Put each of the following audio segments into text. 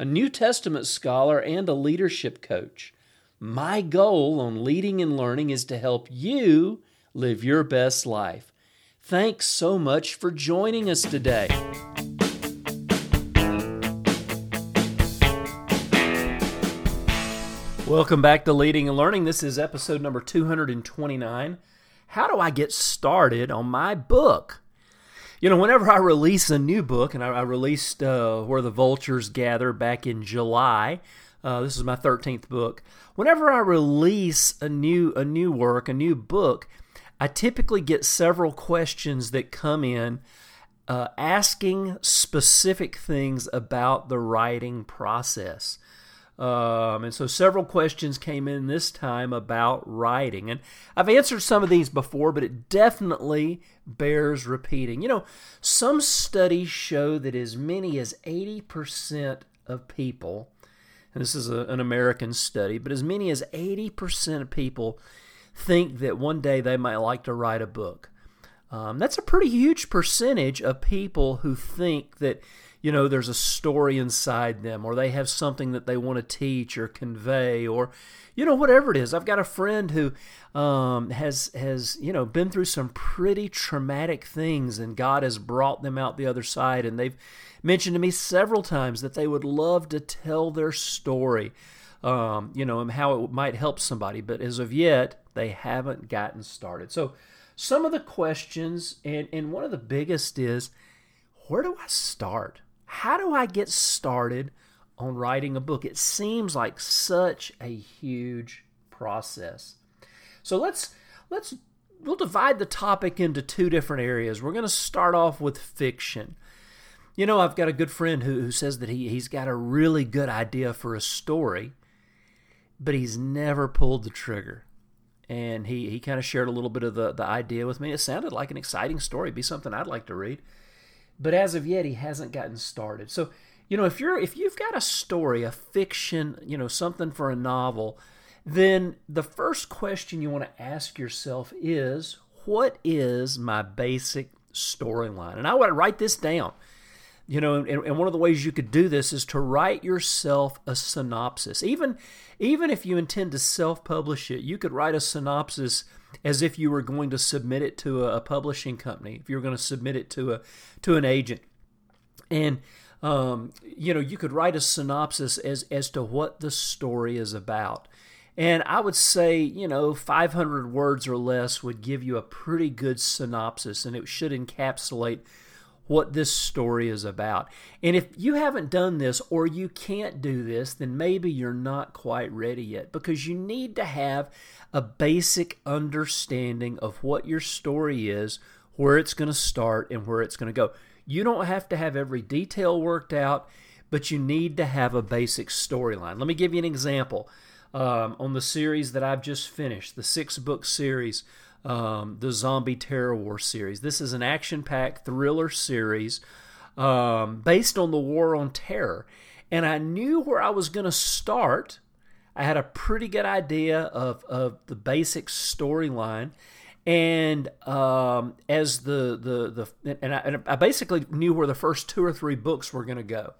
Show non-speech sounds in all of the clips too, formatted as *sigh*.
a New Testament scholar, and a leadership coach. My goal on leading and learning is to help you live your best life. Thanks so much for joining us today. Welcome back to Leading and Learning. This is episode number 229. How do I get started on my book? You know, whenever I release a new book, and I, I released uh, Where the Vultures Gather back in July, uh, this is my 13th book. Whenever I release a new a new work, a new book, I typically get several questions that come in uh, asking specific things about the writing process. Um, and so several questions came in this time about writing. And I've answered some of these before, but it definitely bears repeating. You know, some studies show that as many as 80% of people, and this is a, an American study, but as many as 80% of people think that one day they might like to write a book. Um, that's a pretty huge percentage of people who think that you know there's a story inside them or they have something that they want to teach or convey or you know whatever it is. I've got a friend who um, has has you know been through some pretty traumatic things and god has brought them out the other side and they've mentioned to me several times that they would love to tell their story um, you know and how it might help somebody but as of yet they haven't gotten started. So some of the questions and, and one of the biggest is where do i start how do I get started on writing a book? It seems like such a huge process. So let's let's we'll divide the topic into two different areas. We're going to start off with fiction. You know, I've got a good friend who, who says that he, he's got a really good idea for a story, but he's never pulled the trigger. And he, he kind of shared a little bit of the, the idea with me. It sounded like an exciting story, It'd be something I'd like to read but as of yet he hasn't gotten started. So, you know, if you're if you've got a story, a fiction, you know, something for a novel, then the first question you want to ask yourself is what is my basic storyline? And I would write this down. You know, and, and, one of the ways you could do this is to write yourself a synopsis. Even even if you intend to self-publish it, you could write a synopsis as if you were going to submit it to a, a publishing company, if you were going to submit it to a to an agent, and um, you know you could write a synopsis as as to what the story is about. And I would say, you know, 500 words or less would give you a pretty good synopsis, and it should encapsulate what this story is about. And if you haven't done this or you can't do this, then maybe you're not quite ready yet because you need to have a basic understanding of what your story is, where it's going to start, and where it's going to go. You don't have to have every detail worked out, but you need to have a basic storyline. Let me give you an example. Um, on the series that I've just finished, the six book series um, the Zombie Terror War series. This is an action packed thriller series um, based on the war on terror. And I knew where I was going to start. I had a pretty good idea of, of the basic storyline. And um, as the, the, the and I, and I basically knew where the first two or three books were going to go.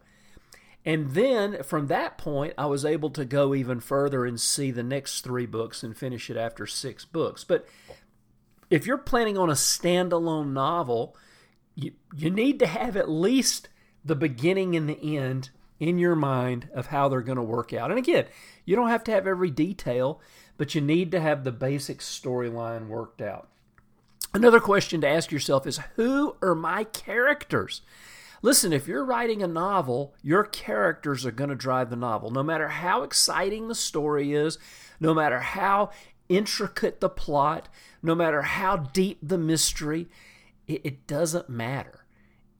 And then from that point, I was able to go even further and see the next three books and finish it after six books. But if you're planning on a standalone novel, you, you need to have at least the beginning and the end in your mind of how they're going to work out. And again, you don't have to have every detail, but you need to have the basic storyline worked out. Another question to ask yourself is who are my characters? Listen, if you're writing a novel, your characters are going to drive the novel. No matter how exciting the story is, no matter how intricate the plot, no matter how deep the mystery, it, it doesn't matter.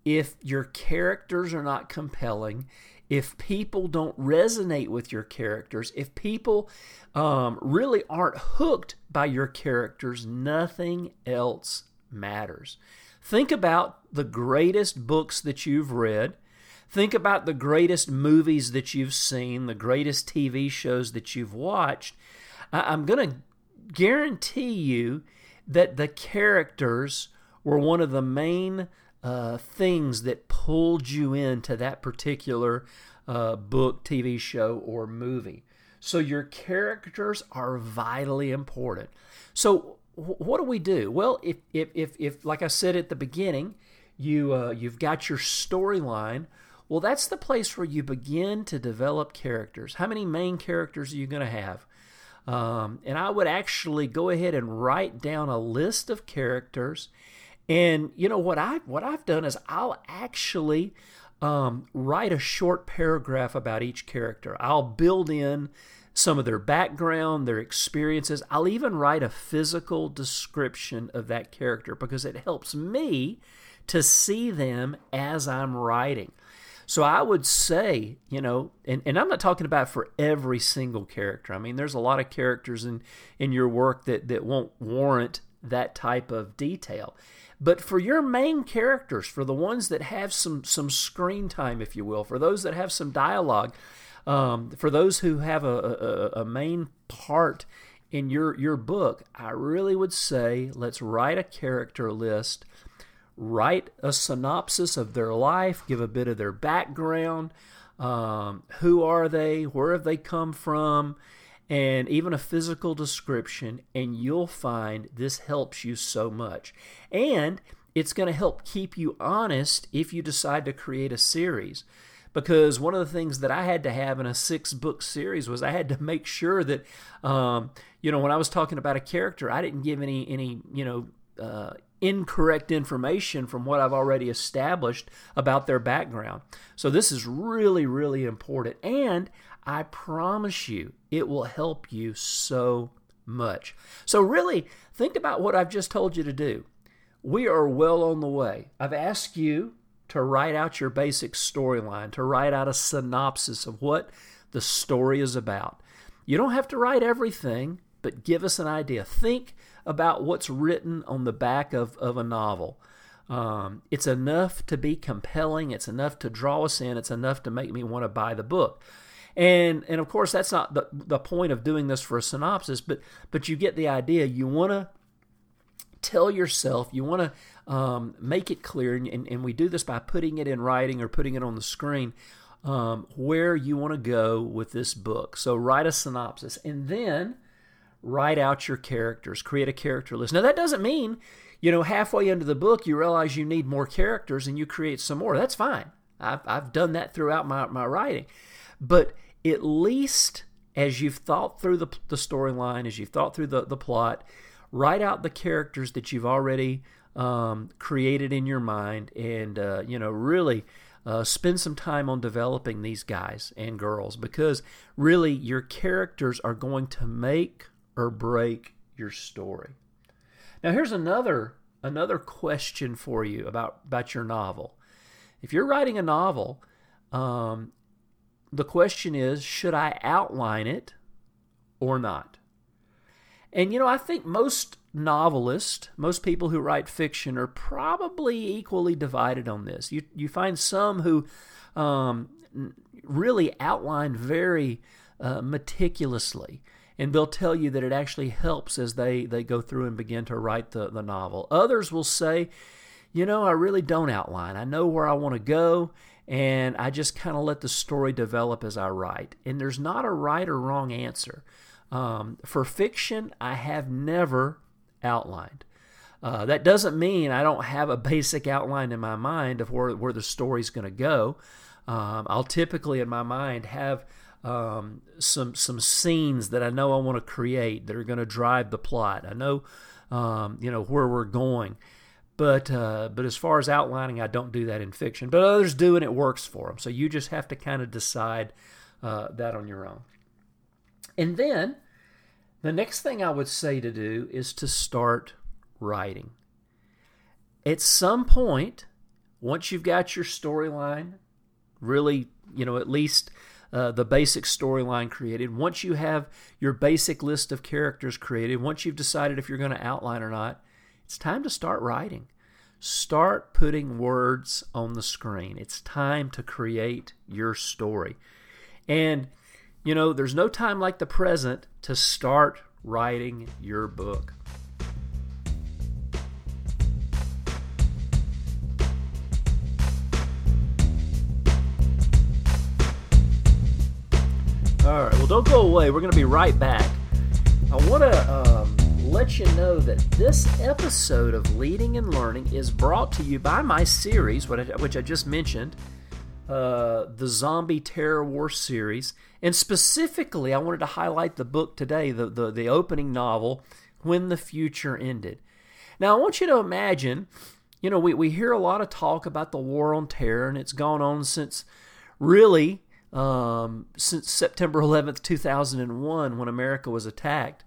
If your characters are not compelling, if people don't resonate with your characters, if people um, really aren't hooked by your characters, nothing else matters. Think about the greatest books that you've read. Think about the greatest movies that you've seen, the greatest TV shows that you've watched. I'm going to guarantee you that the characters were one of the main uh, things that pulled you into that particular uh, book, TV show, or movie. So your characters are vitally important. So what do we do? Well, if if if, if like I said at the beginning, you uh, you've got your storyline. Well, that's the place where you begin to develop characters. How many main characters are you going to have? Um, and I would actually go ahead and write down a list of characters. And you know what I what I've done is I'll actually um, write a short paragraph about each character. I'll build in some of their background, their experiences. I'll even write a physical description of that character because it helps me to see them as I'm writing. So I would say, you know, and, and I'm not talking about for every single character. I mean, there's a lot of characters in, in your work that, that won't warrant that type of detail. But for your main characters, for the ones that have some, some screen time, if you will, for those that have some dialogue, um, for those who have a, a, a main part in your, your book, I really would say let's write a character list write a synopsis of their life, give a bit of their background. Um, who are they? Where have they come from? And even a physical description, and you'll find this helps you so much. And it's going to help keep you honest if you decide to create a series. Because one of the things that I had to have in a six book series was I had to make sure that, um, you know, when I was talking about a character, I didn't give any, any you know, uh, incorrect information from what I've already established about their background. So this is really, really important. And I promise you, it will help you so much. So, really, think about what I've just told you to do. We are well on the way. I've asked you to write out your basic storyline, to write out a synopsis of what the story is about. You don't have to write everything, but give us an idea. Think about what's written on the back of, of a novel. Um, it's enough to be compelling. It's enough to draw us in. It's enough to make me want to buy the book. And and of course that's not the, the point of doing this for a synopsis, but but you get the idea. You want to tell yourself. You want to um, make it clear, and, and, we do this by putting it in writing or putting it on the screen. Um, where you want to go with this book. So write a synopsis, and then write out your characters, create a character list. Now, that doesn't mean, you know, halfway into the book you realize you need more characters and you create some more. That's fine. I've, I've done that throughout my, my writing. But at least as you've thought through the, the storyline, as you've thought through the, the plot, write out the characters that you've already um, created in your mind and, uh, you know, really. Uh, spend some time on developing these guys and girls because really your characters are going to make or break your story. Now here's another another question for you about about your novel. If you're writing a novel, um, the question is, should I outline it or not? And you know, I think most novelists, most people who write fiction, are probably equally divided on this. You you find some who um, really outline very uh, meticulously and they'll tell you that it actually helps as they, they go through and begin to write the, the novel. Others will say, you know, I really don't outline. I know where I want to go, and I just kind of let the story develop as I write. And there's not a right or wrong answer. Um, for fiction, I have never outlined. Uh, that doesn't mean I don't have a *laughs* basic outline in my mind of where, where the story's going to go. Um, I'll typically, in my mind, have um, some some scenes that I know I want to create that are going to drive the plot. I know um, you know where we're going, but uh, but as far as outlining, I don't do that in fiction. But others do, and it works for them. So you just have to kind of decide uh, that on your own. And then the next thing I would say to do is to start writing. At some point, once you've got your storyline really, you know, at least uh, the basic storyline created, once you have your basic list of characters created, once you've decided if you're going to outline or not, it's time to start writing. Start putting words on the screen. It's time to create your story. And, you know, there's no time like the present to start writing your book. Don't go away. We're going to be right back. I want to um, let you know that this episode of Leading and Learning is brought to you by my series, which I just mentioned, uh, the Zombie Terror War series. And specifically, I wanted to highlight the book today, the, the, the opening novel, When the Future Ended. Now, I want you to imagine, you know, we, we hear a lot of talk about the war on terror, and it's gone on since really um, since September 11th, 2001, when America was attacked.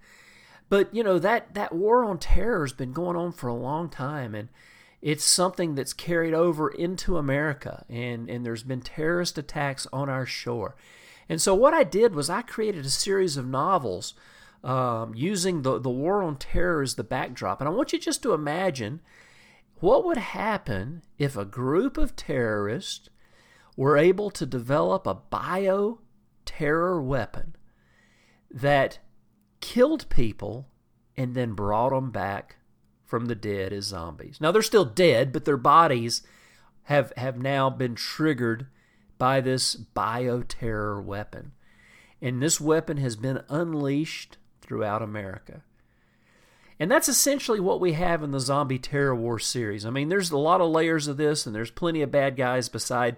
But you know that that war on terror has been going on for a long time, and it's something that's carried over into America, and and there's been terrorist attacks on our shore. And so what I did was I created a series of novels um, using the the war on terror as the backdrop, and I want you just to imagine what would happen if a group of terrorists were able to develop a bio terror weapon that killed people and then brought them back from the dead as zombies. Now they're still dead, but their bodies have have now been triggered by this bioterror weapon. And this weapon has been unleashed throughout America. And that's essentially what we have in the Zombie Terror War series. I mean, there's a lot of layers of this, and there's plenty of bad guys beside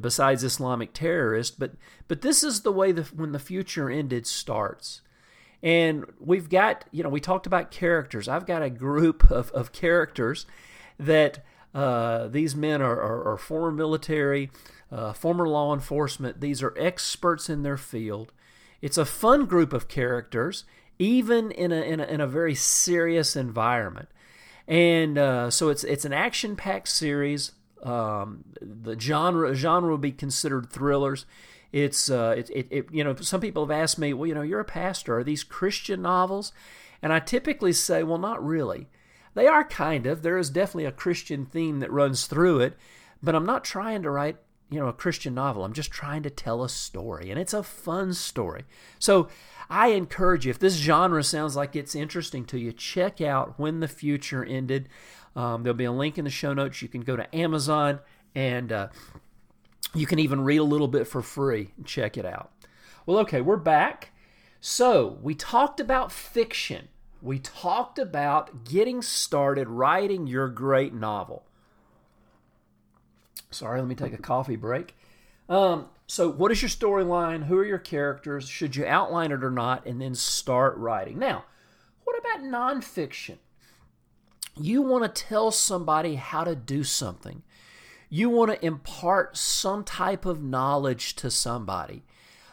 besides Islamic terrorists. But but this is the way that when the future ended starts. And we've got, you know, we talked about characters. I've got a group of, of characters that uh, these men are, are, are former military, uh, former law enforcement. These are experts in their field. It's a fun group of characters, even in a, in a, in a very serious environment. And uh, so it's, it's an action packed series um, the genre genre would be considered thrillers. It's uh, it, it, it, you know some people have asked me, well, you know, you're a pastor. Are these Christian novels? And I typically say, well, not really. They are kind of. There is definitely a Christian theme that runs through it, but I'm not trying to write you know a Christian novel. I'm just trying to tell a story, and it's a fun story. So I encourage you, if this genre sounds like it's interesting to you, check out When the Future Ended. Um, there'll be a link in the show notes. You can go to Amazon and uh, you can even read a little bit for free and check it out. Well, okay, we're back. So we talked about fiction. We talked about getting started writing your great novel. Sorry, let me take a coffee break. Um, so, what is your storyline? Who are your characters? Should you outline it or not? And then start writing. Now, what about nonfiction? You want to tell somebody how to do something. You want to impart some type of knowledge to somebody.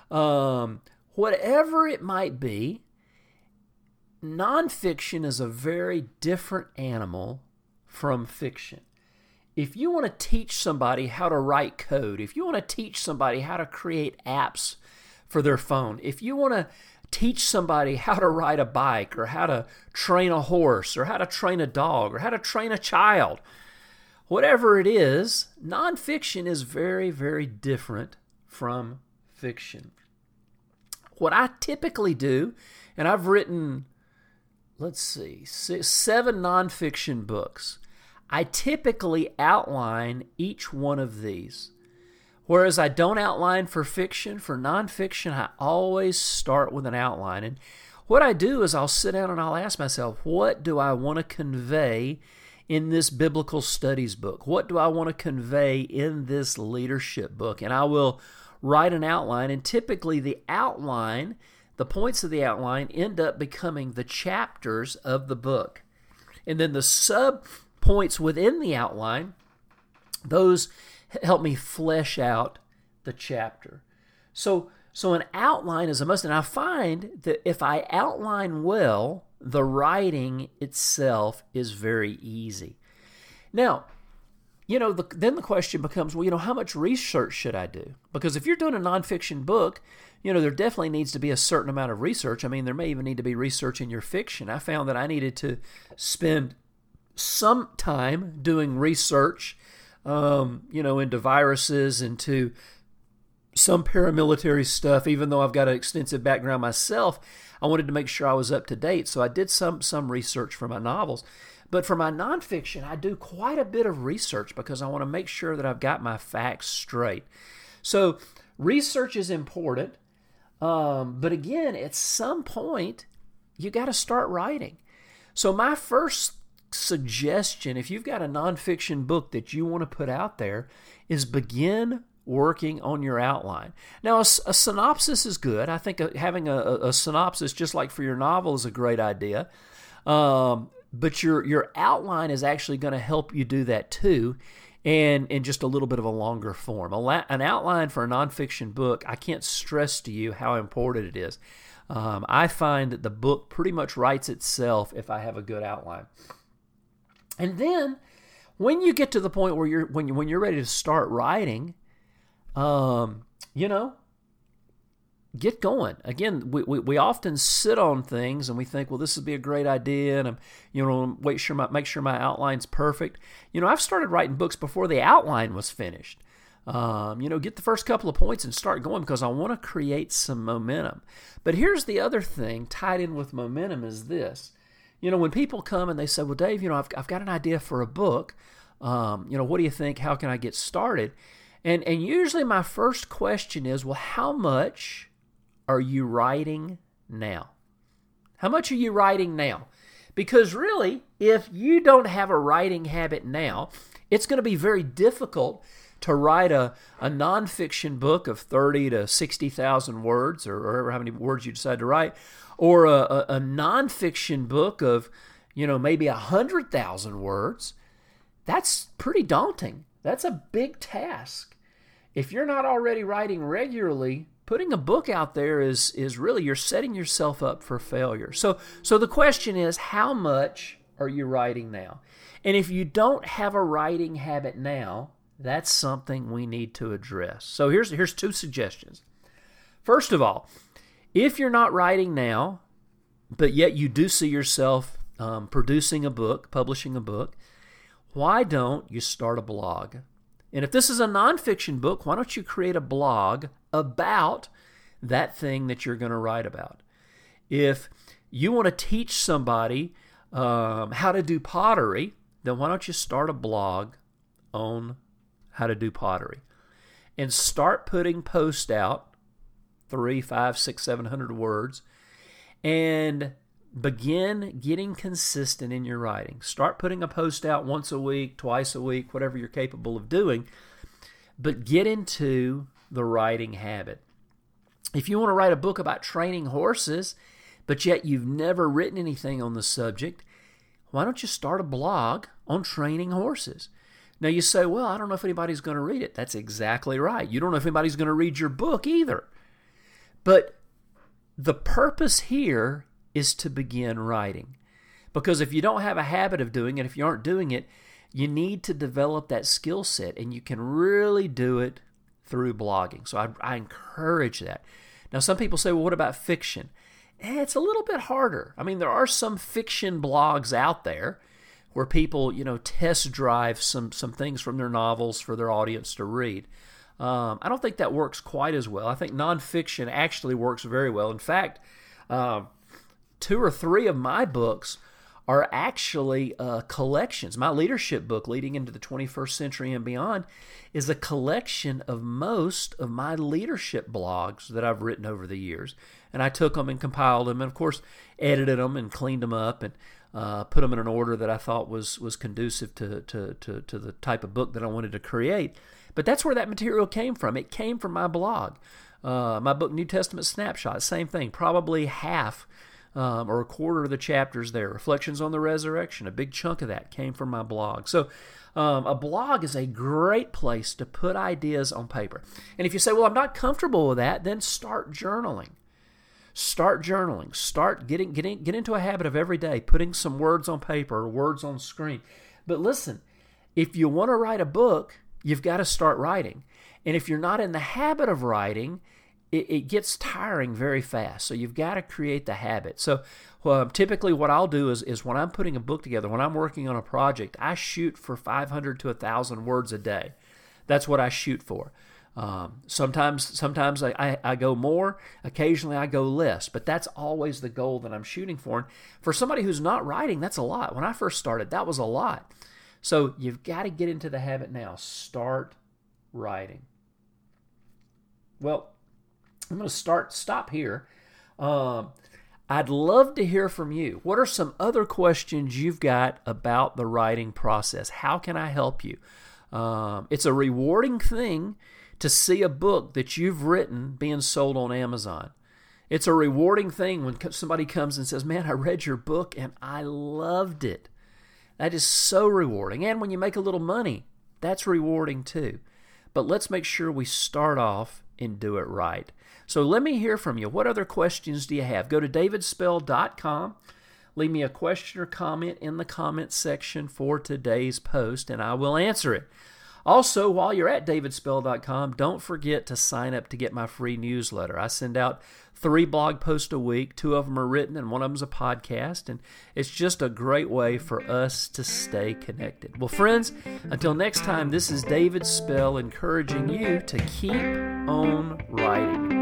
Um, whatever it might be, nonfiction is a very different animal from fiction. If you want to teach somebody how to write code, if you want to teach somebody how to create apps for their phone, if you want to teach somebody how to ride a bike or how to train a horse or how to train a dog or how to train a child. Whatever it is, nonfiction is very, very different from fiction. What I typically do, and I've written, let's see, six, seven nonfiction books, I typically outline each one of these. Whereas I don't outline for fiction, for nonfiction, I always start with an outline. And what I do is I'll sit down and I'll ask myself, what do I want to convey in this biblical studies book? What do I want to convey in this leadership book? And I will write an outline. And typically, the outline, the points of the outline, end up becoming the chapters of the book. And then the sub points within the outline, those help me flesh out the chapter. So, so an outline is a must, and I find that if I outline well, the writing itself is very easy. Now, you know, the, then the question becomes, well, you know, how much research should I do? Because if you're doing a nonfiction book, you know, there definitely needs to be a certain amount of research. I mean, there may even need to be research in your fiction. I found that I needed to spend some time doing research, um, you know, into viruses, into some paramilitary stuff. Even though I've got an extensive background myself, I wanted to make sure I was up to date. So I did some some research for my novels. But for my nonfiction, I do quite a bit of research because I want to make sure that I've got my facts straight. So, research is important. Um, but again, at some point, you got to start writing. So, my first suggestion, if you've got a nonfiction book that you want to put out there, is begin working on your outline. Now, a, a synopsis is good. I think having a, a, synopsis, just like for your novel, is a great idea. Um, but your your outline is actually going to help you do that too and in just a little bit of a longer form A an outline for a nonfiction book i can't stress to you how important it is um, i find that the book pretty much writes itself if i have a good outline and then when you get to the point where you're when, you, when you're ready to start writing um, you know get going. Again, we, we, we, often sit on things and we think, well, this would be a great idea, and I'm, you know, wait sure my, make sure my outline's perfect. You know, I've started writing books before the outline was finished. Um, you know, get the first couple of points and start going because I want to create some momentum. But here's the other thing tied in with momentum is this. You know, when people come and they say, well, Dave, you know, I've, I've got an idea for a book. Um, you know, what do you think? How can I get started? And, and usually my first question is, well, how much are you writing now? How much are you writing now? Because really, if you don't have a writing habit now, it's going to be very difficult to write a, a nonfiction book of 30 to 60,000 words, or however many words you decide to write, or a, a, a nonfiction book of, you know, maybe a 100,000 words. That's pretty daunting. That's a big task. If you're not already writing regularly, putting a book out there is is really you're setting yourself up for failure. So so the question is how much are you writing now? And if you don't have a writing habit now, that's something we need to address. So here's here's two suggestions. First of all, if you're not writing now, but yet you do see yourself um, producing a book, publishing a book, why don't you start a blog? And if this is a nonfiction book, why don't you create a blog about that thing that you're going to write about? If you want to teach somebody um, how to do pottery, then why don't you start a blog on how to do pottery and start putting posts out three, five, six, seven hundred words and begin getting consistent in your writing. Start putting a post out once a week, twice a week, whatever you're capable of doing, but get into the writing habit. If you want to write a book about training horses, but yet you've never written anything on the subject, why don't you start a blog on training horses? Now you say, well, I don't know if anybody's going to read it. That's exactly right. You don't know if anybody's going to read your book either. But the purpose here is to begin writing. Because if you don't have a habit of doing it, if you aren't doing it, you need to develop that skill set, and you can really do it through blogging. So I, I, encourage that. Now, some people say, well, what about fiction? Eh, it's a little bit harder. I mean, there are some fiction blogs out there where people, you know, test drive some some things from their novels for their audience to read. Um, I don't think that works quite as well. I think nonfiction actually works very well. In fact, um, two or three of my books are actually uh, collections. My leadership book, Leading into the 21st Century and Beyond, is a collection of most of my leadership blogs that I've written over the years. And I took them and compiled them, and of course, edited them and cleaned them up and uh, put them in an order that I thought was was conducive to, to, to, to the type of book that I wanted to create. But that's where that material came from. It came from my blog. Uh, my book, New Testament Snapshot, same thing. Probably half um, or a quarter of the chapters there. Reflections on the Resurrection, a big chunk of that came from my blog. So, um, a blog is a great place to put ideas on paper. And if you say, well, I'm not comfortable with that, then start journaling. Start journaling. Start getting, getting get into a habit of every day putting some words on paper or words on screen. But listen, if you want to write a book, you've got to start writing. And if you're not in the habit of writing, it, it gets tiring very fast. So you've got to create the habit. So typically, what I'll do is, is when I'm putting a book together, when I'm working on a project, I shoot for 500 to 1,000 words a day. That's what I shoot for. Um, sometimes, sometimes I, I, I, go more. Occasionally, I go less. But that's always the goal that I'm shooting for. And for somebody who's not writing, that's a lot. When I first started, that was a lot. So you've got to get into the habit now. Start writing. Well, I'm going to start stop here. Um, I'd love to hear from you. What are some other questions you've got about the writing process? How can I help you? Um, it's a rewarding thing to see a book that you've written being sold on Amazon. It's a rewarding thing when somebody comes and says, Man, I read your book and I loved it. That is so rewarding. And when you make a little money, that's rewarding too. But let's make sure we start off and do it right. So let me hear from you. What other questions do you have? Go to davidspell.com. Leave me a question or comment in the comment section for today's post, and I will answer it. Also, while you're at davidspell.com, don't forget to sign up to get my free newsletter. I send out three blog posts a week. Two of them are written, and one of them is a podcast. And it's just a great way for us to stay connected. Well, friends, until next time, this is David Spell encouraging you to keep on writing.